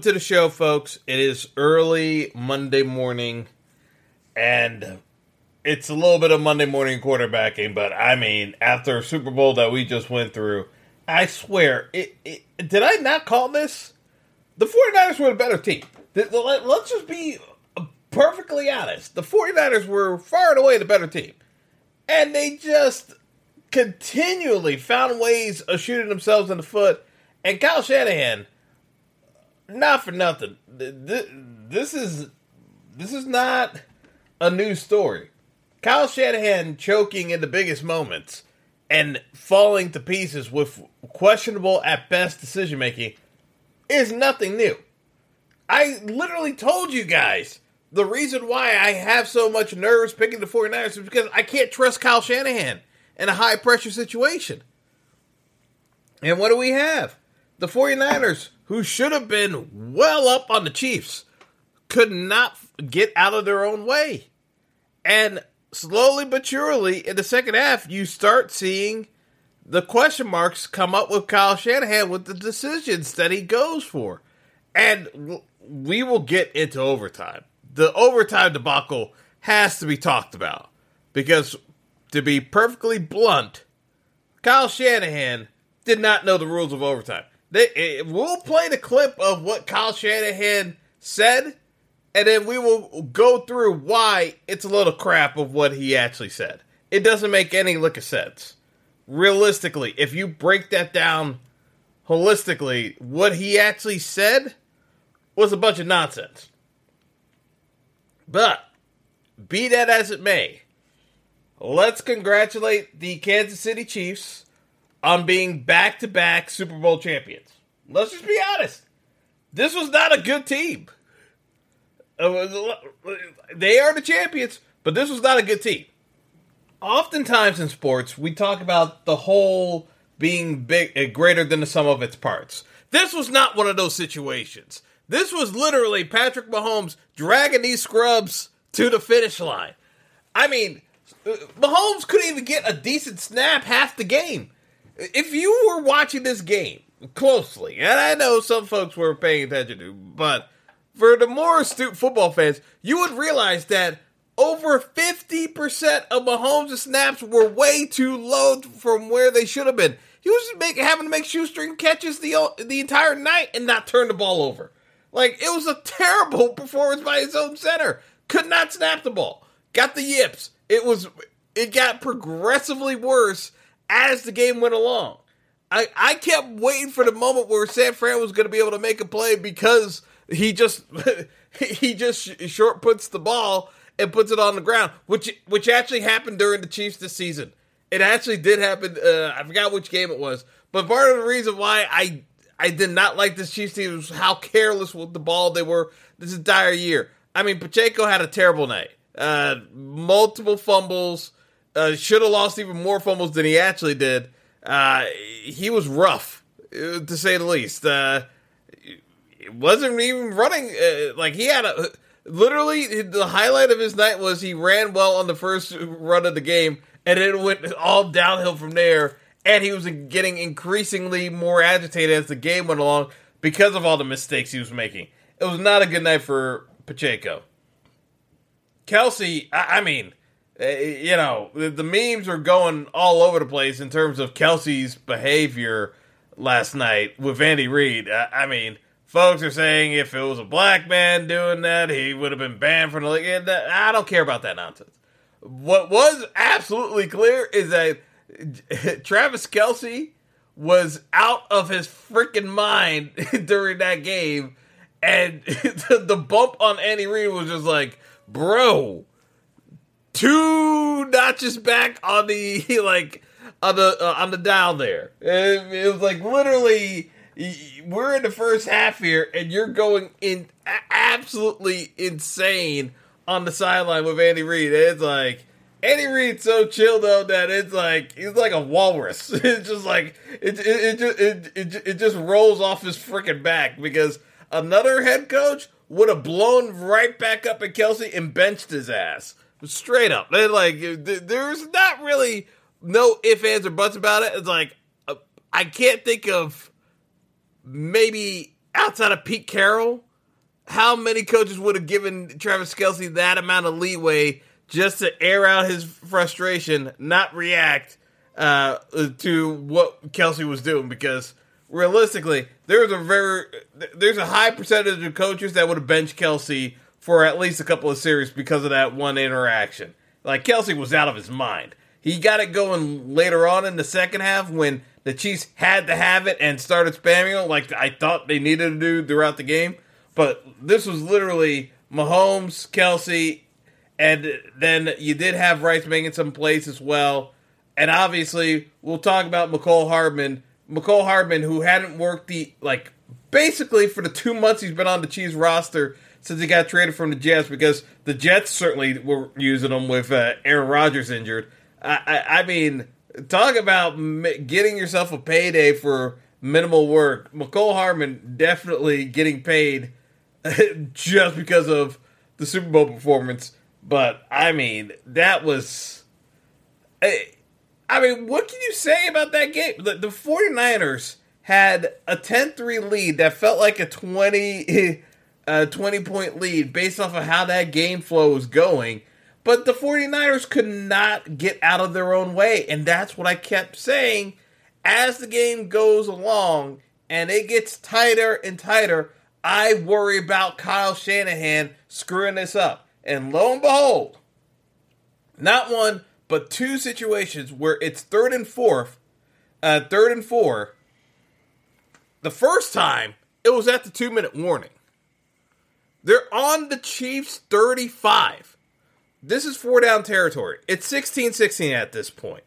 Welcome to the show, folks. It is early Monday morning, and it's a little bit of Monday morning quarterbacking, but I mean, after a Super Bowl that we just went through, I swear, it, it, did I not call this? The 49ers were a better team. Let's just be perfectly honest. The 49ers were far and away the better team. And they just continually found ways of shooting themselves in the foot. And Kyle Shanahan not for nothing. This is this is not a new story. Kyle Shanahan choking in the biggest moments and falling to pieces with questionable at best decision making is nothing new. I literally told you guys the reason why I have so much nerves picking the 49ers is because I can't trust Kyle Shanahan in a high pressure situation. And what do we have? The 49ers who should have been well up on the Chiefs, could not get out of their own way. And slowly but surely, in the second half, you start seeing the question marks come up with Kyle Shanahan with the decisions that he goes for. And we will get into overtime. The overtime debacle has to be talked about because, to be perfectly blunt, Kyle Shanahan did not know the rules of overtime. They, eh, we'll play the clip of what Kyle Shanahan said, and then we will go through why it's a little crap of what he actually said. It doesn't make any lick of sense. Realistically, if you break that down holistically, what he actually said was a bunch of nonsense. But, be that as it may, let's congratulate the Kansas City Chiefs on being back to back Super Bowl champions. Let's just be honest. This was not a good team. Uh, they are the champions, but this was not a good team. Oftentimes in sports, we talk about the whole being big, uh, greater than the sum of its parts. This was not one of those situations. This was literally Patrick Mahomes dragging these scrubs to the finish line. I mean, uh, Mahomes couldn't even get a decent snap half the game if you were watching this game closely, and I know some folks were paying attention to, but for the more astute football fans, you would realize that over 50% of Mahomes' snaps were way too low from where they should have been. He was make, having to make shoestring catches the the entire night and not turn the ball over. Like, it was a terrible performance by his own center. Could not snap the ball. Got the yips. It was it got progressively worse as the game went along. I, I kept waiting for the moment where San Fran was going to be able to make a play because he just he just short puts the ball and puts it on the ground, which which actually happened during the Chiefs this season. It actually did happen. Uh, I forgot which game it was, but part of the reason why I I did not like this Chiefs team. Was how careless with the ball they were this entire year. I mean, Pacheco had a terrible night. Uh, multiple fumbles. Uh, should have lost even more fumbles than he actually did. Uh, he was rough, uh, to say the least. Uh, wasn't even running uh, like he had a literally the highlight of his night was he ran well on the first run of the game and it went all downhill from there and he was getting increasingly more agitated as the game went along because of all the mistakes he was making it was not a good night for pacheco Kelce, i, I mean Uh, you know the, memes are going all over the place in terms of Kelce's behavior last night with andy reid I, I mean Folks are saying if it was a black man doing that, he would have been banned from the league. Uh, I don't care about that nonsense. What was absolutely clear is that Travis Kelce was out of his freaking mind during that game, and the bump on Andy Reid was just like, bro, two notches back on the like on the uh, on the dial there. It, it was like literally we're in the first half here, and you're going in absolutely insane on the sideline with Andy Reid. It's like Andy Reid's so chill though that it's like he's like a walrus. It's just like it it it it, it, it just rolls off his freaking back because another head coach would have blown right back up at Kelce and benched his ass straight up. They're like there's not really no ifs ands or buts about it. It's like uh, I can't think of maybe outside of Pete Carroll, how many coaches would have given Travis Kelce that amount of leeway just to air out his frustration, not react uh, to what Kelce was doing? Because realistically, there's a very there's a high percentage of coaches that would have benched Kelce for at least a couple of series because of that one interaction. Like Kelce was out of his mind. He got it going later on in the second half when the Chiefs had to have it and started spamming him like I thought they needed to do throughout the game. But this was literally Mahomes, Kelce, and then you did have Rice making some plays as well. And obviously, we'll talk about Mecole Hardman. Mecole Hardman, who hadn't worked the like basically for the two months he's been on the Chiefs roster since he got traded from the Jets, because the Jets certainly were using him with uh, Aaron Rodgers injured. I, I, I mean, talk about getting yourself a payday for minimal work. Mecole Hardman definitely getting paid just because of the Super Bowl performance. But I mean, that was. I mean, what can you say about that game? The, the 49ers had a 10 3 lead that felt like a 20, a 20 point lead based off of how that game flow was going. But the 49ers could not get out of their own way. And that's what I kept saying as the game goes along and it gets tighter and tighter. I worry about Kyle Shanahan screwing this up. And lo and behold, not one, but two situations where it's third and fourth, uh, third and four. The first time, it was at the two minute warning. They're on the Chiefs 35. This is four down territory. It's 16 16 at this point.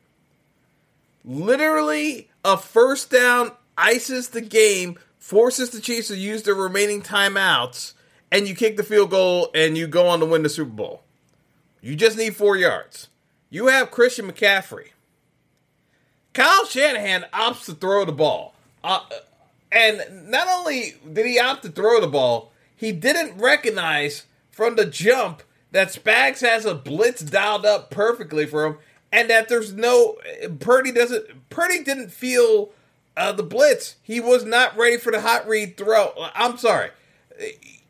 Literally, a first down ices the game, forces the Chiefs to use their remaining timeouts, and you kick the field goal and you go on to win the Super Bowl. You just need four yards. You have Christian McCaffrey. Kyle Shanahan opts to throw the ball. Uh, and not only did he opt to throw the ball, he didn't recognize from the jump that Spags has a blitz dialed up perfectly for him, and that there's no Purdy doesn't Purdy didn't feel uh, the blitz. He was not ready for the hot read throw. I'm sorry.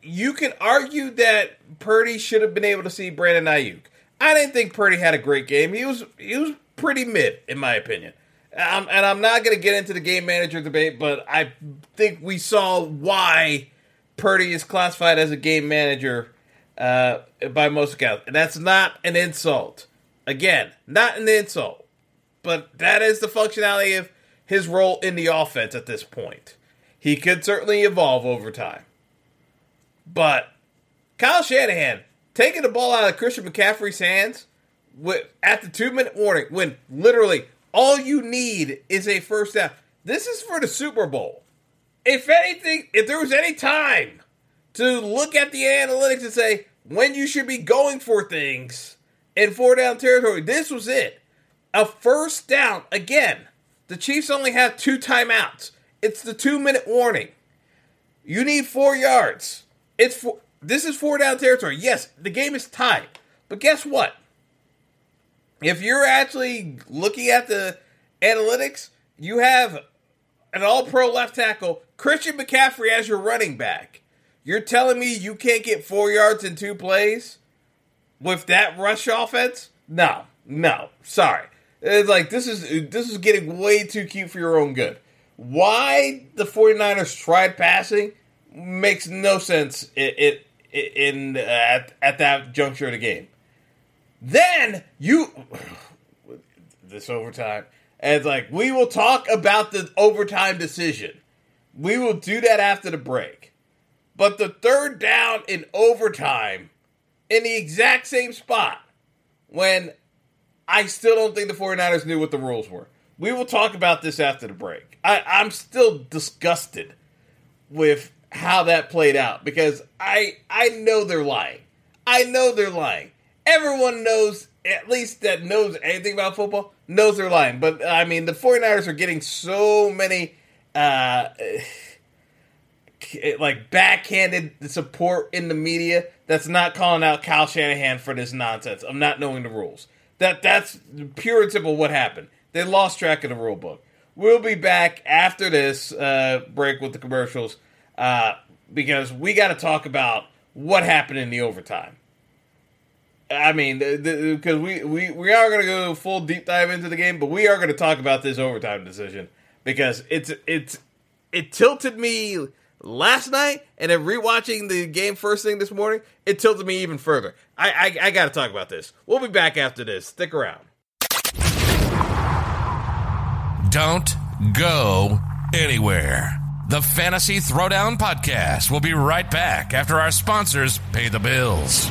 You can argue that Purdy should have been able to see Brandon Aiyuk. I didn't think Purdy had a great game. He was he was pretty mid in my opinion. Um, and I'm not going to get into the game manager debate, but I think we saw why Purdy is classified as a game manager uh, by most accounts. And that's not an insult. Again, not an insult. But that is the functionality of his role in the offense at this point. He could certainly evolve over time. But Kyle Shanahan taking the ball out of Christian McCaffrey's hands with, at the two minute warning when literally all you need is a first down. This is for the Super Bowl. If anything, if there was any time to look at the analytics and say when you should be going for things in four down territory, this was it. A first down. Again, the Chiefs only have two timeouts. It's the two minute warning. You need four yards. It's four, this is four down territory. Yes, the game is tied. But guess what? If you're actually looking at the analytics, you have an all pro left tackle, Christian McCaffrey as your running back. You're telling me you can't get four yards in two plays with that rush offense? No, no, sorry. It's like this is this is getting way too cute for your own good. Why the 49ers tried passing makes no sense it, it in uh, at, at that juncture of the game. Then you this overtime and it's like we will talk about the overtime decision. We will do that after the break. But the third down in overtime in the exact same spot when I still don't think the 49ers knew what the rules were. We will talk about this after the break. I, I'm still disgusted with how that played out because I I know they're lying. I know they're lying. Everyone knows at least that knows anything about football knows they're lying. But I mean the 49ers are getting so many uh like backhanded support in the media that's not calling out Kyle Shanahan for this nonsense of not knowing the rules. That that's pure and simple what happened. They lost track of the rule book. We'll be back after this uh, break with the commercials uh, because we got to talk about what happened in the overtime. I mean, because we, we, we are going to go full deep dive into the game, but we are going to talk about this overtime decision because it's it's it tilted me last night, and then rewatching the game first thing this morning, it tilted me even further. I I, I got to talk about this. We'll be back after this. Stick around. Don't go anywhere. The Fantasy Throwdown Podcast will be right back after our sponsors pay the bills.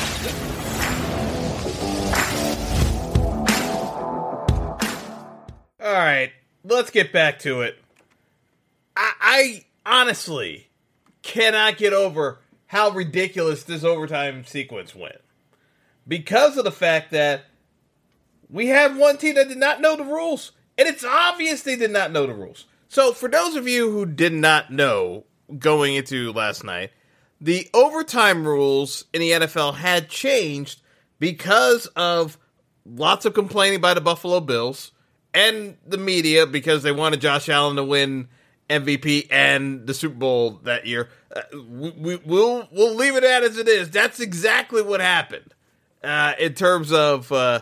All right, let's get back to it. I, I honestly cannot get over how ridiculous this overtime sequence went because of the fact that we had one team that did not know the rules, and it's obvious they did not know the rules. So, for those of you who did not know going into last night, the overtime rules in the NFL had changed because of lots of complaining by the Buffalo Bills and the media because they wanted Josh Allen to win MVP and the Super Bowl that year. Uh, we, we, will we'll leave it at as it is. That's exactly what happened uh, in terms of uh,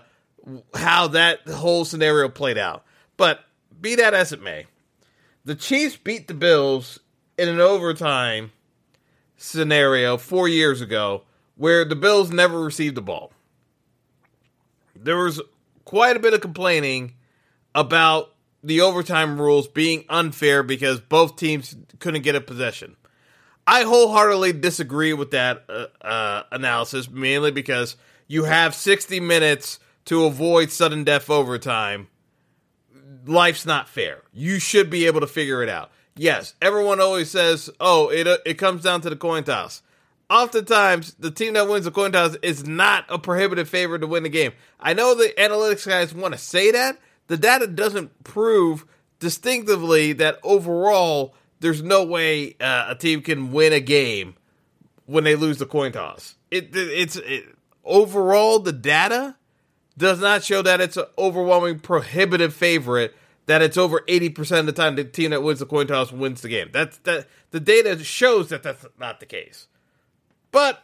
how that whole scenario played out. But be that as it may, the Chiefs beat the Bills in an overtime scenario four years ago where the Bills never received the ball. There was quite a bit of complaining about the overtime rules being unfair because both teams couldn't get a possession. I wholeheartedly disagree with that uh, uh, analysis, mainly because you have 60 minutes to avoid sudden death overtime. Life's not fair. You should be able to figure it out. Yes, everyone always says, "Oh, it uh, it comes down to the coin toss." Oftentimes, the team that wins the coin toss is not a prohibitive favorite to win the game. I know the analytics guys want to say that, the data doesn't prove distinctively that overall there's no way uh, a team can win a game when they lose the coin toss. It, it it's it, overall the data does not show that it's an overwhelming prohibitive favorite that it's over 80% of the time the team that wins the coin toss wins the game. That's that the data shows that that's not the case. But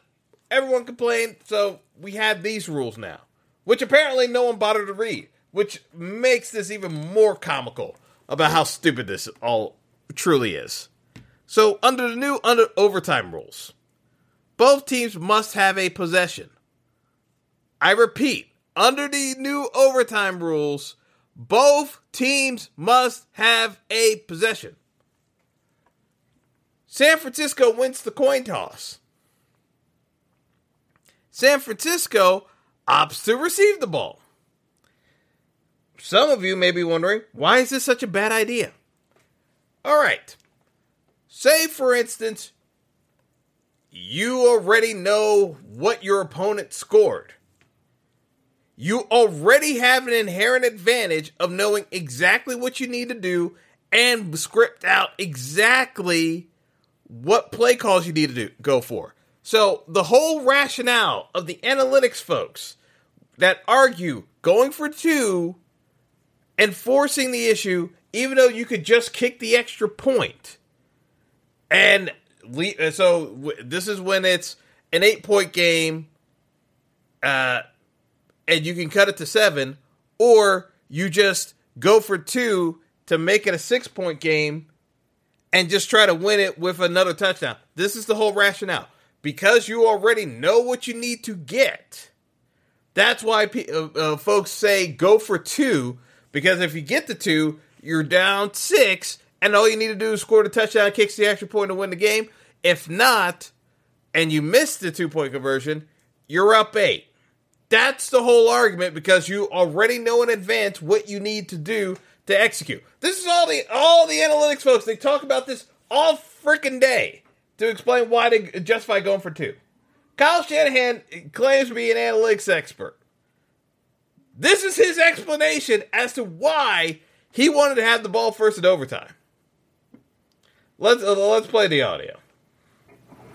everyone complained, so we have these rules now, which apparently no one bothered to read which makes this even more comical about how stupid this all truly is. So, under the new under overtime rules, both teams must have a possession. I repeat, under the new overtime rules, both teams must have a possession. San Francisco wins the coin toss. San Francisco opts to receive the ball. Some of you may be wondering, why is this such a bad idea? All right. Say, for instance, you already know what your opponent scored. You already have an inherent advantage of knowing exactly what you need to do and script out exactly what play calls you need to do go for. So the whole rationale of the analytics folks that argue going for two enforcing the issue, even though you could just kick the extra point. And so this is when it's an eight point game, uh, and you can cut it to seven, or you just go for two to make it a six point game and just try to win it with another touchdown. This is the whole rationale. Because you already know what you need to get. That's why uh, uh, folks say go for two because if you get the two, you're down six, and all you need to do is score the touchdown, kicks the extra point to win the game. If not, and you miss the two point conversion, you're up eight. That's the whole argument because you already know in advance what you need to do to execute. This is all the all the analytics folks. They talk about this all freaking day to explain why they justify going for two. Kyle Shanahan claims to be an analytics expert. This is his explanation as to why he wanted to have the ball first in overtime. Let's uh, let's play the audio.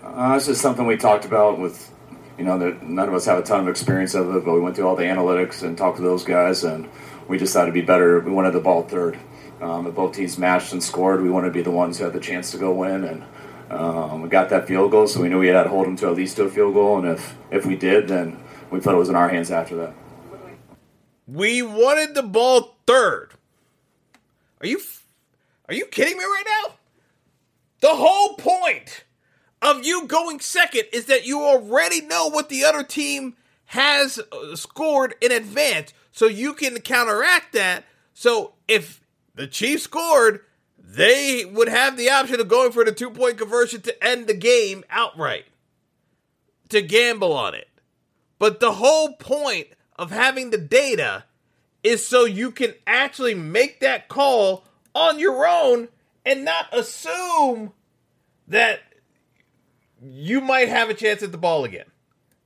Uh, this is something we talked about with, you know, that none of us have a ton of experience of it, but we went through all the analytics and talked to those guys, and we decided to be better. We wanted the ball third. Um, if both teams matched and scored, we wanted to be the ones who had the chance to go win, and um, we got that field goal, so we knew we had to hold them to at least to a field goal, and if if we did, then we thought it was in our hands after that. We wanted the ball third. Are you are you kidding me right now? The whole point of you going second is that you already know what the other team has uh, scored in advance, so you can counteract that. So if the Chiefs scored, they would have the option of going for the two point conversion to end the game outright, to gamble on it. But the whole point of having the data is so you can actually make that call on your own and not assume that you might have a chance at the ball again.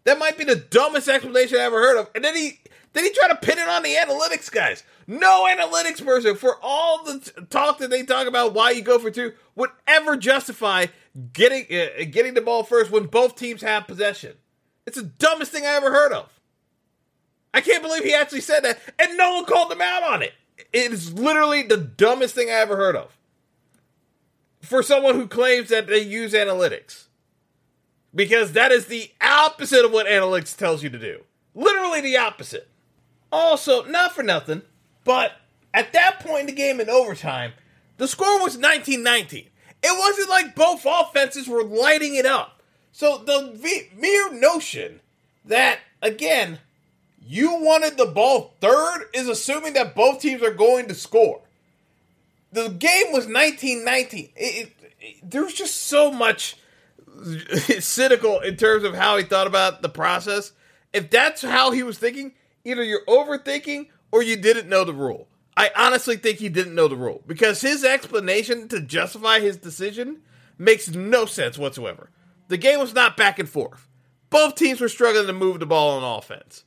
That might be the dumbest explanation I ever heard of. And then he then he tried to pin it on the analytics guys. No analytics person for all the talk that they talk about why you go for two would ever justify getting uh, getting the ball first when both teams have possession. It's the dumbest thing I ever heard of. I can't believe he actually said that, and no one called him out on it. It is literally the dumbest thing I ever heard of. for someone who claims that they use analytics. Because that is the opposite of what analytics tells you to do. Literally the opposite. Also, not for nothing, but at that point in the game in overtime, the score was 1919. It wasn't like both offenses were lighting it up. So the mere notion that, again, you wanted the ball third is assuming that both teams are going to score. The game was 1919. It, it, it, there's just so much cynical in terms of how he thought about the process. If that's how he was thinking, either you're overthinking or you didn't know the rule. I honestly think he didn't know the rule because his explanation to justify his decision makes no sense whatsoever. The game was not back and forth. Both teams were struggling to move the ball on offense.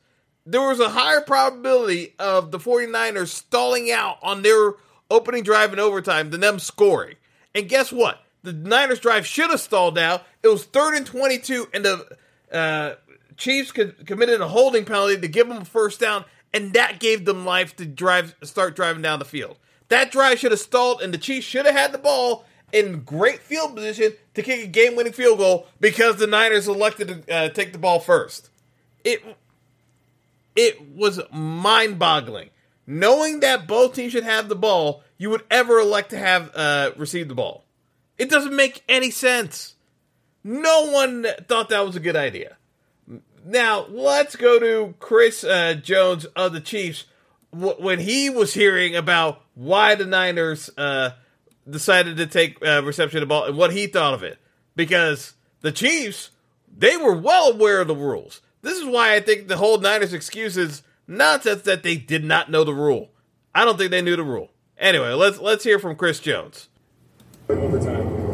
There was a higher probability of the 49ers stalling out on their opening drive in overtime than them scoring. And guess what? The Niners drive should have stalled out. It was third and 22, and the uh, Chiefs committed a holding penalty to give them a first down and that gave them life to drive, start driving down the field. That drive should have stalled, and the Chiefs should have had the ball in great field position to kick a game-winning field goal because the Niners elected to uh, take the ball first. It it was mind-boggling. Knowing that both teams should have the ball, you would ever elect to have uh, receive the ball. It doesn't make any sense. No one thought that was a good idea. Now, let's go to Chris uh, Jones of the Chiefs. When he was hearing about why the Niners uh, decided to take uh, reception of the ball and what he thought of it. Because the Chiefs, they were well aware of the rules. This is why I think the whole Niners excuse is nonsense that they did not know the rule. I don't think they knew the rule. Anyway, let's let's hear from Chris Jones. Overtime.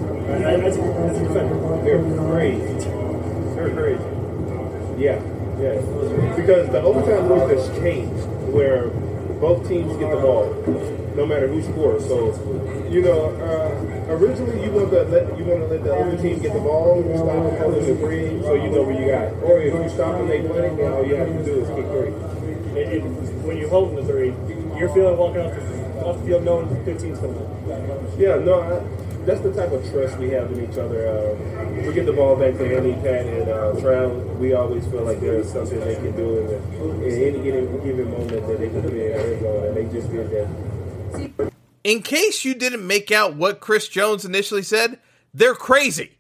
They're crazy. They're crazy. Yeah, yeah. Because the overtime rule has changed where both teams get the ball, no matter who scores. So, you know, uh, originally you want to let you want to let the other team get the ball, and stop them holding the three, so you know where you got. Or if you stop them, they play, then all you have to do is kick three. It, it, when you're holding the three, you're feeling walking off the, off the field knowing 15's coming. Yeah, no. I, that's the type of trust we have in each other. Uh, we get the ball back to Andy, Pat, and uh, Trav. We always feel like there's something they can do in, the, in any given, given moment that they can put in zone, and they just did that. In case you didn't make out what Chris Jones initially said, they're crazy.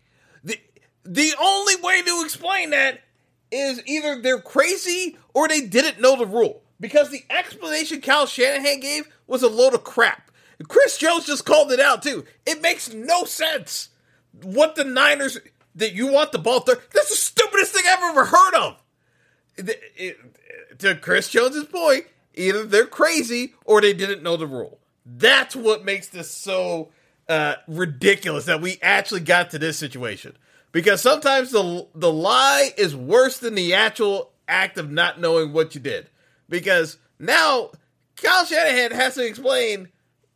The, the only way to explain that is either they're crazy or they didn't know the rule. Because the explanation Kyle Shanahan gave was a load of crap. Chris Jones just called it out too. It makes no sense. What the Niners that you want the ball third? That's the stupidest thing I've ever heard of. It, it, to Chris Jones's point, either they're crazy or they didn't know the rule. That's what makes this so uh, ridiculous that we actually got to this situation. Because sometimes the the lie is worse than the actual act of not knowing what you did. Because now Kyle Shanahan has to explain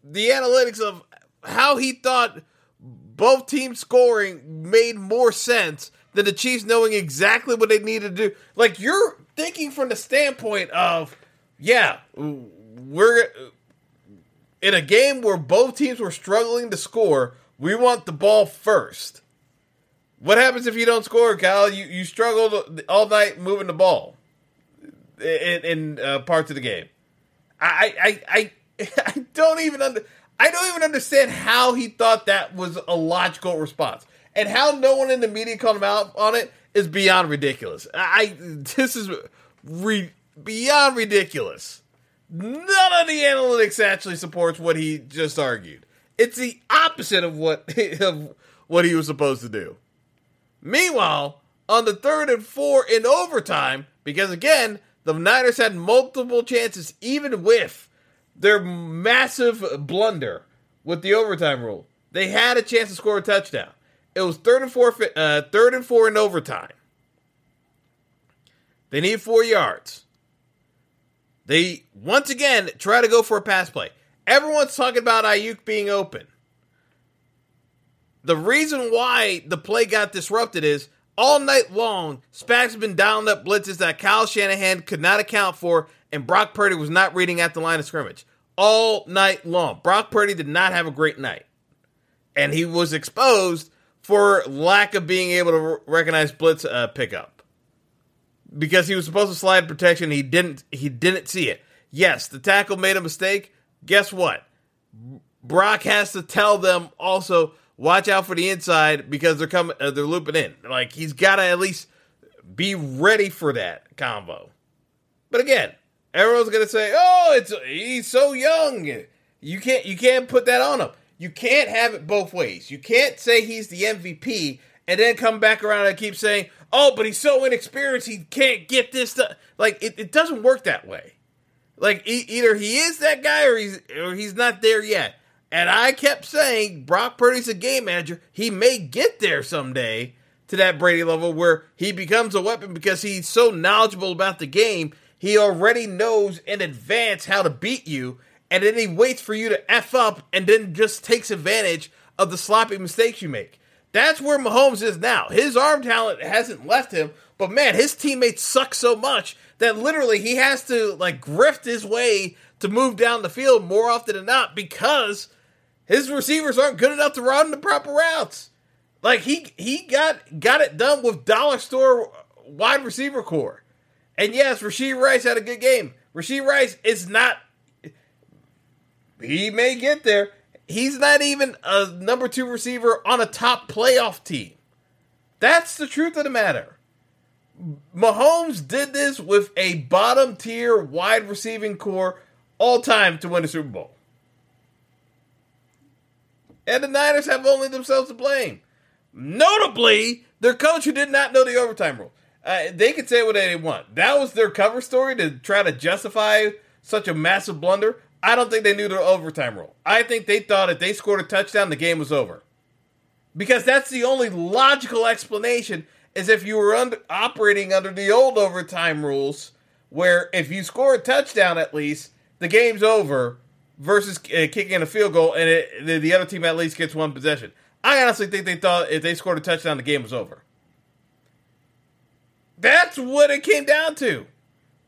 the analytics of how he thought both teams scoring made more sense than the Chiefs knowing exactly what they needed to do. Like you're thinking from the standpoint of, yeah, we're in a game where both teams were struggling to score. We want the ball first. What happens if you don't score, Kyle? You you struggled all night moving the ball in, in uh, parts of the game. I I I I don't even under I don't even understand how he thought that was a logical response. And how no one in the media called him out on it is beyond ridiculous. I this is re, beyond ridiculous. None of the analytics actually supports what he just argued. It's the opposite of what of what he was supposed to do. Meanwhile, on the third and four in overtime, because again, the Niners had multiple chances, even with their massive blunder with the overtime rule. They had a chance to score a touchdown. It was third and four, uh, third and four in overtime. They need four yards. They once again try to go for a pass play. Everyone's talking about Aiyuk being open. The reason why the play got disrupted is all night long, Spags has been dialing up blitzes that Kyle Shanahan could not account for, and Brock Purdy was not reading at the line of scrimmage all night long. Brock Purdy did not have a great night. and he was exposed for lack of being able to recognize blitz uh, pickup because he was supposed to slide protection. He didn't. He didn't see it. Yes, the tackle made a mistake. Guess what? Brock has to tell them also watch out for the inside because they're coming. Uh, they're looping in. Like he's got to at least be ready for that combo. But again, everyone's gonna say, "Oh, it's he's so young." You can't you can't put that on him. You can't have it both ways. You can't say he's the MVP and then come back around and keep saying, "Oh, but he's so inexperienced, he can't get this." Stuff. Like it, it doesn't work that way. Like e- either he is that guy or he's or he's not there yet. And I kept saying Brock Purdy's a game manager. He may get there someday to that Brady level where he becomes a weapon because he's so knowledgeable about the game. He already knows in advance how to beat you, and then he waits for you to F up and then just takes advantage of the sloppy mistakes you make. That's where Mahomes is now. His arm talent hasn't left him, but man, his teammates suck so much that literally he has to like grift his way to move down the field more often than not because his receivers aren't good enough to run the proper routes. Like he he got got it done with dollar store wide receiver core. And yes, Rashee Rice had a good game. Rashee Rice is not he may get there. He's not even a number two receiver on a top playoff team. That's the truth of the matter. Mahomes did this with a bottom tier wide receiving core all time to win a Super Bowl. And the Niners have only themselves to blame. Notably, their coach who did not know the overtime rule. Uh, they could say what they want. That was their cover story to try to justify such a massive blunder. I don't think they knew the overtime rule. I think they thought if they scored a touchdown, the game was over. Because that's the only logical explanation is if you were under, operating under the old overtime rules, where if you score a touchdown at least, the game's over, versus uh, kicking a field goal and it, the, the other team at least gets one possession. I honestly think they thought if they scored a touchdown, the game was over. That's what it came down to.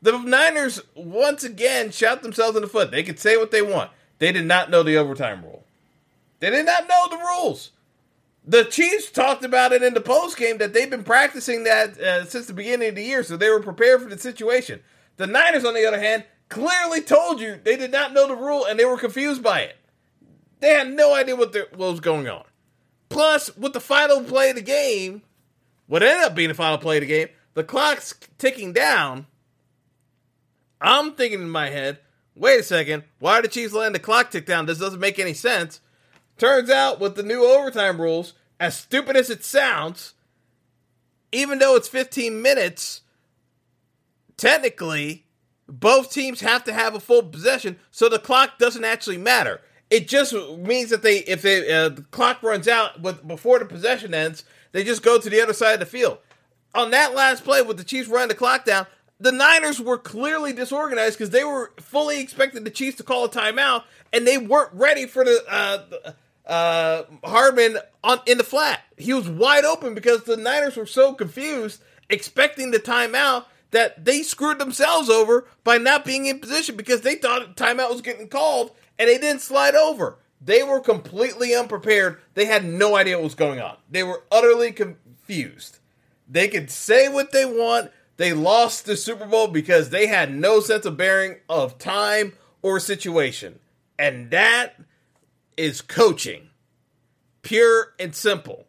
The Niners once again shot themselves in the foot. They could say what they want. They did not know the overtime rule. They did not know the rules. The Chiefs talked about it in the post game that they've been practicing that uh, since the beginning of the year, so they were prepared for the situation. The Niners, on the other hand, clearly told you they did not know the rule and they were confused by it. They had no idea what, the, what was going on. Plus, with the final play of the game, what ended up being the final play of the game, the clock's ticking down. I'm thinking in my head, wait a second, why are the Chiefs letting the clock tick down? This doesn't make any sense. Turns out, with the new overtime rules, as stupid as it sounds, even though it's 15 minutes, technically, both teams have to have a full possession, so the clock doesn't actually matter. It just means that they, if they, uh, the clock runs out with before the possession ends, they just go to the other side of the field. On that last play, with the Chiefs running the clock down, the Niners were clearly disorganized because they were fully expecting the Chiefs to call a timeout, and they weren't ready for the uh, uh, Hardman on in the flat. He was wide open because the Niners were so confused, expecting the timeout that they screwed themselves over by not being in position because they thought timeout was getting called and they didn't slide over. They were completely unprepared. They had no idea what was going on. They were utterly confused. They could say what they want. They lost the Super Bowl because they had no sense of bearing of time or situation. And that is coaching. Pure and simple.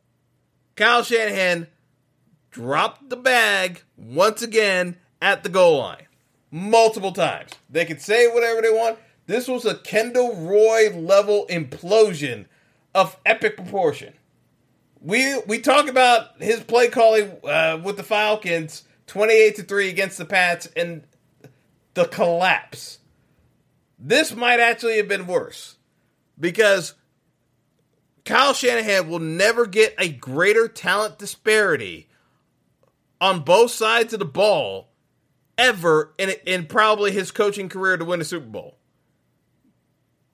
Kyle Shanahan dropped the bag once again at the goal line. Multiple times. They could say whatever they want. This was a Kendall Roy level implosion of epic proportion. We we talk about his play calling uh, with the Falcons, twenty eight to three against the Pats, and the collapse. This might actually have been worse because Kyle Shanahan will never get a greater talent disparity on both sides of the ball ever in in probably his coaching career to win a Super Bowl.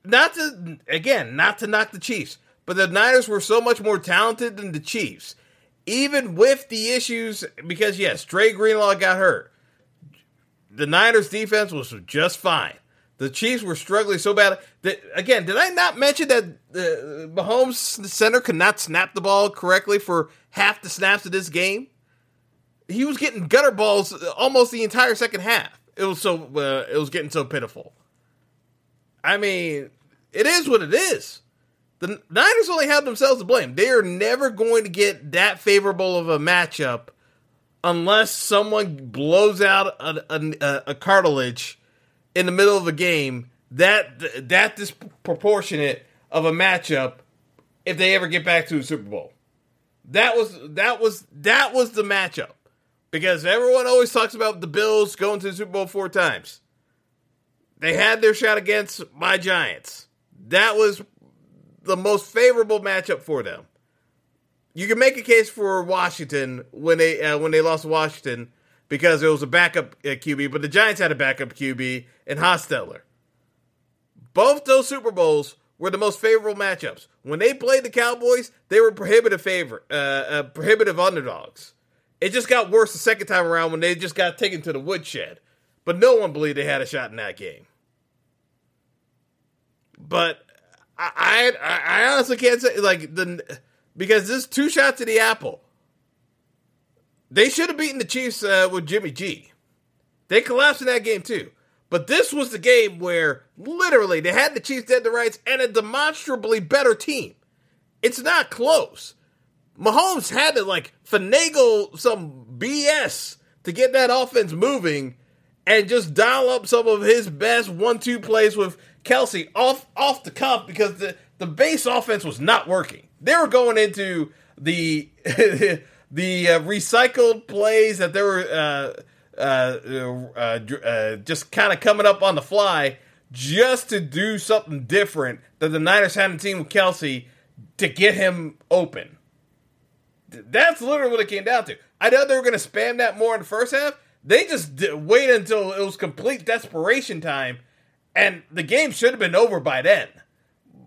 Not to again, not to knock the Chiefs, but the Niners were so much more talented than the Chiefs. Even with the issues, because yes, Dre Greenlaw got hurt. The Niners defense was just fine. The Chiefs were struggling so bad. That, again, did I not mention that uh, Mahomes center could not snap the ball correctly for half the snaps of this game? He was getting gutter balls almost the entire second half. It was so uh, it was getting so pitiful. I mean, it is what it is. The Niners only have themselves to blame. They are never going to get that favorable of a matchup unless someone blows out a, a, a cartilage in the middle of a game. That that disproportionate of a matchup if they ever get back to the Super Bowl. That was that was that was the matchup because everyone always talks about the Bills going to the Super Bowl four times. They had their shot against my Giants. That was the most favorable matchup for them. You can make a case for Washington when they uh, when they lost Washington because it was a backup uh, QB, but the Giants had a backup QB and Hostetler. Both those Super Bowls were the most favorable matchups. When they played the Cowboys, they were prohibitive favor, uh, uh, prohibitive underdogs. It just got worse the second time around when they just got taken to the woodshed. But no one believed they had a shot in that game. But I, I, I honestly can't say like the because this two shots at the apple. They should have beaten the Chiefs uh, with Jimmy G. They collapsed in that game too. But this was the game where literally they had the Chiefs dead to rights and a demonstrably better team. It's not close. Mahomes had to like finagle some BS to get that offense moving and just dial up some of his best one-two plays with Kelce off off the cuff because the the base offense was not working. They were going into the the uh, recycled plays that they were uh, uh, uh, uh just kind of coming up on the fly just to do something different that the Niners hadn't seen with Kelce to get him open. That's literally what it came down to. I know they were going to spam that more in the first half. They just waited until it was complete desperation time, and the game should have been over by then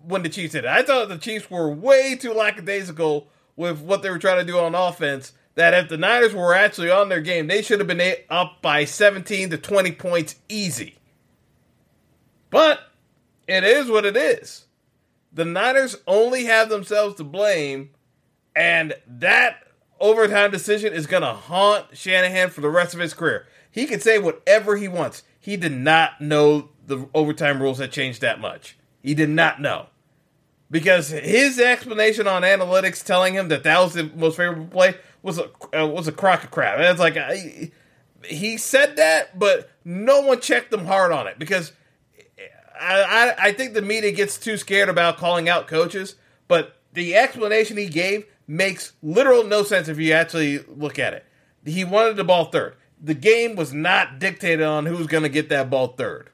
when the Chiefs did it. I thought the Chiefs were way too lackadaisical with what they were trying to do on offense. That if the Niners were actually on their game, they should have been up by 17 to 20 points easy. But it is what it is. The Niners only have themselves to blame, and that overtime decision is going to haunt Shanahan for the rest of his career. He can say whatever he wants. He did not know the overtime rules had changed that much. He did not know because his explanation on analytics telling him that that was the most favorable play was a uh, was a crock of crap. It's like I, he said that, but no one checked them hard on it because I, I I think the media gets too scared about calling out coaches. But the explanation he gave makes literal no sense if you actually look at it. He wanted the ball third. The game was not dictated on who's going to get that ball third.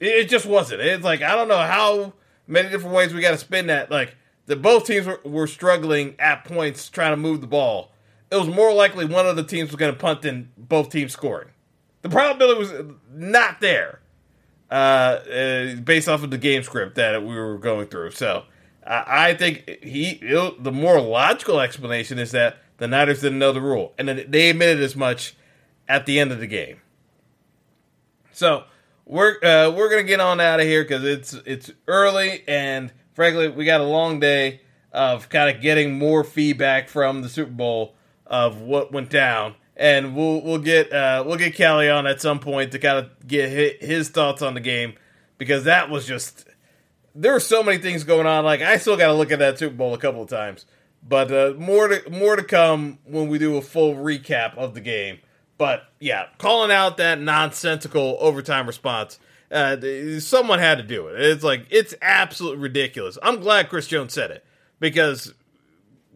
It just wasn't. It's like I don't know how many different ways we got to spin that. Like the both teams were, were, struggling at points trying to move the ball. It was more likely one of the teams was going to punt than both teams scoring. The probability was not there, uh, uh, based off of the game script that we were going through. So I, I think he the more logical explanation is that the Niners didn't know the rule, and they admitted as much at the end of the game. So we're uh, we're gonna get on out of here because it's it's early and frankly we got a long day of kind of getting more feedback from the Super Bowl of what went down, and we'll we'll get uh, we'll get Kelly on at some point to kind of get his thoughts on the game because that was just there are so many things going on. Like I still got to look at that Super Bowl a couple of times, but uh, more to more to come when we do a full recap of the game. But yeah, calling out that nonsensical overtime response. Uh, someone had to do it. It's like it's absolutely ridiculous. I'm glad Chris Jones said it because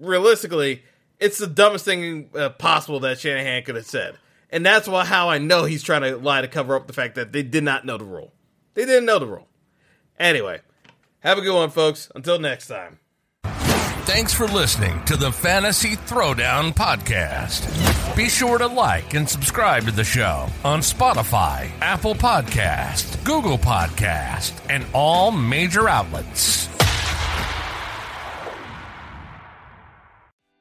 realistically, it's the dumbest thing uh, possible that Shanahan could have said, and that's why how I know he's trying to lie to cover up the fact that they did not know the rule. They didn't know the rule. Anyway, have a good one, folks. Until next time. Thanks for listening to the Fantasy Throwdown Podcast. Be sure to like and subscribe to the show on Spotify, Apple Podcast, Google Podcast, and all major outlets.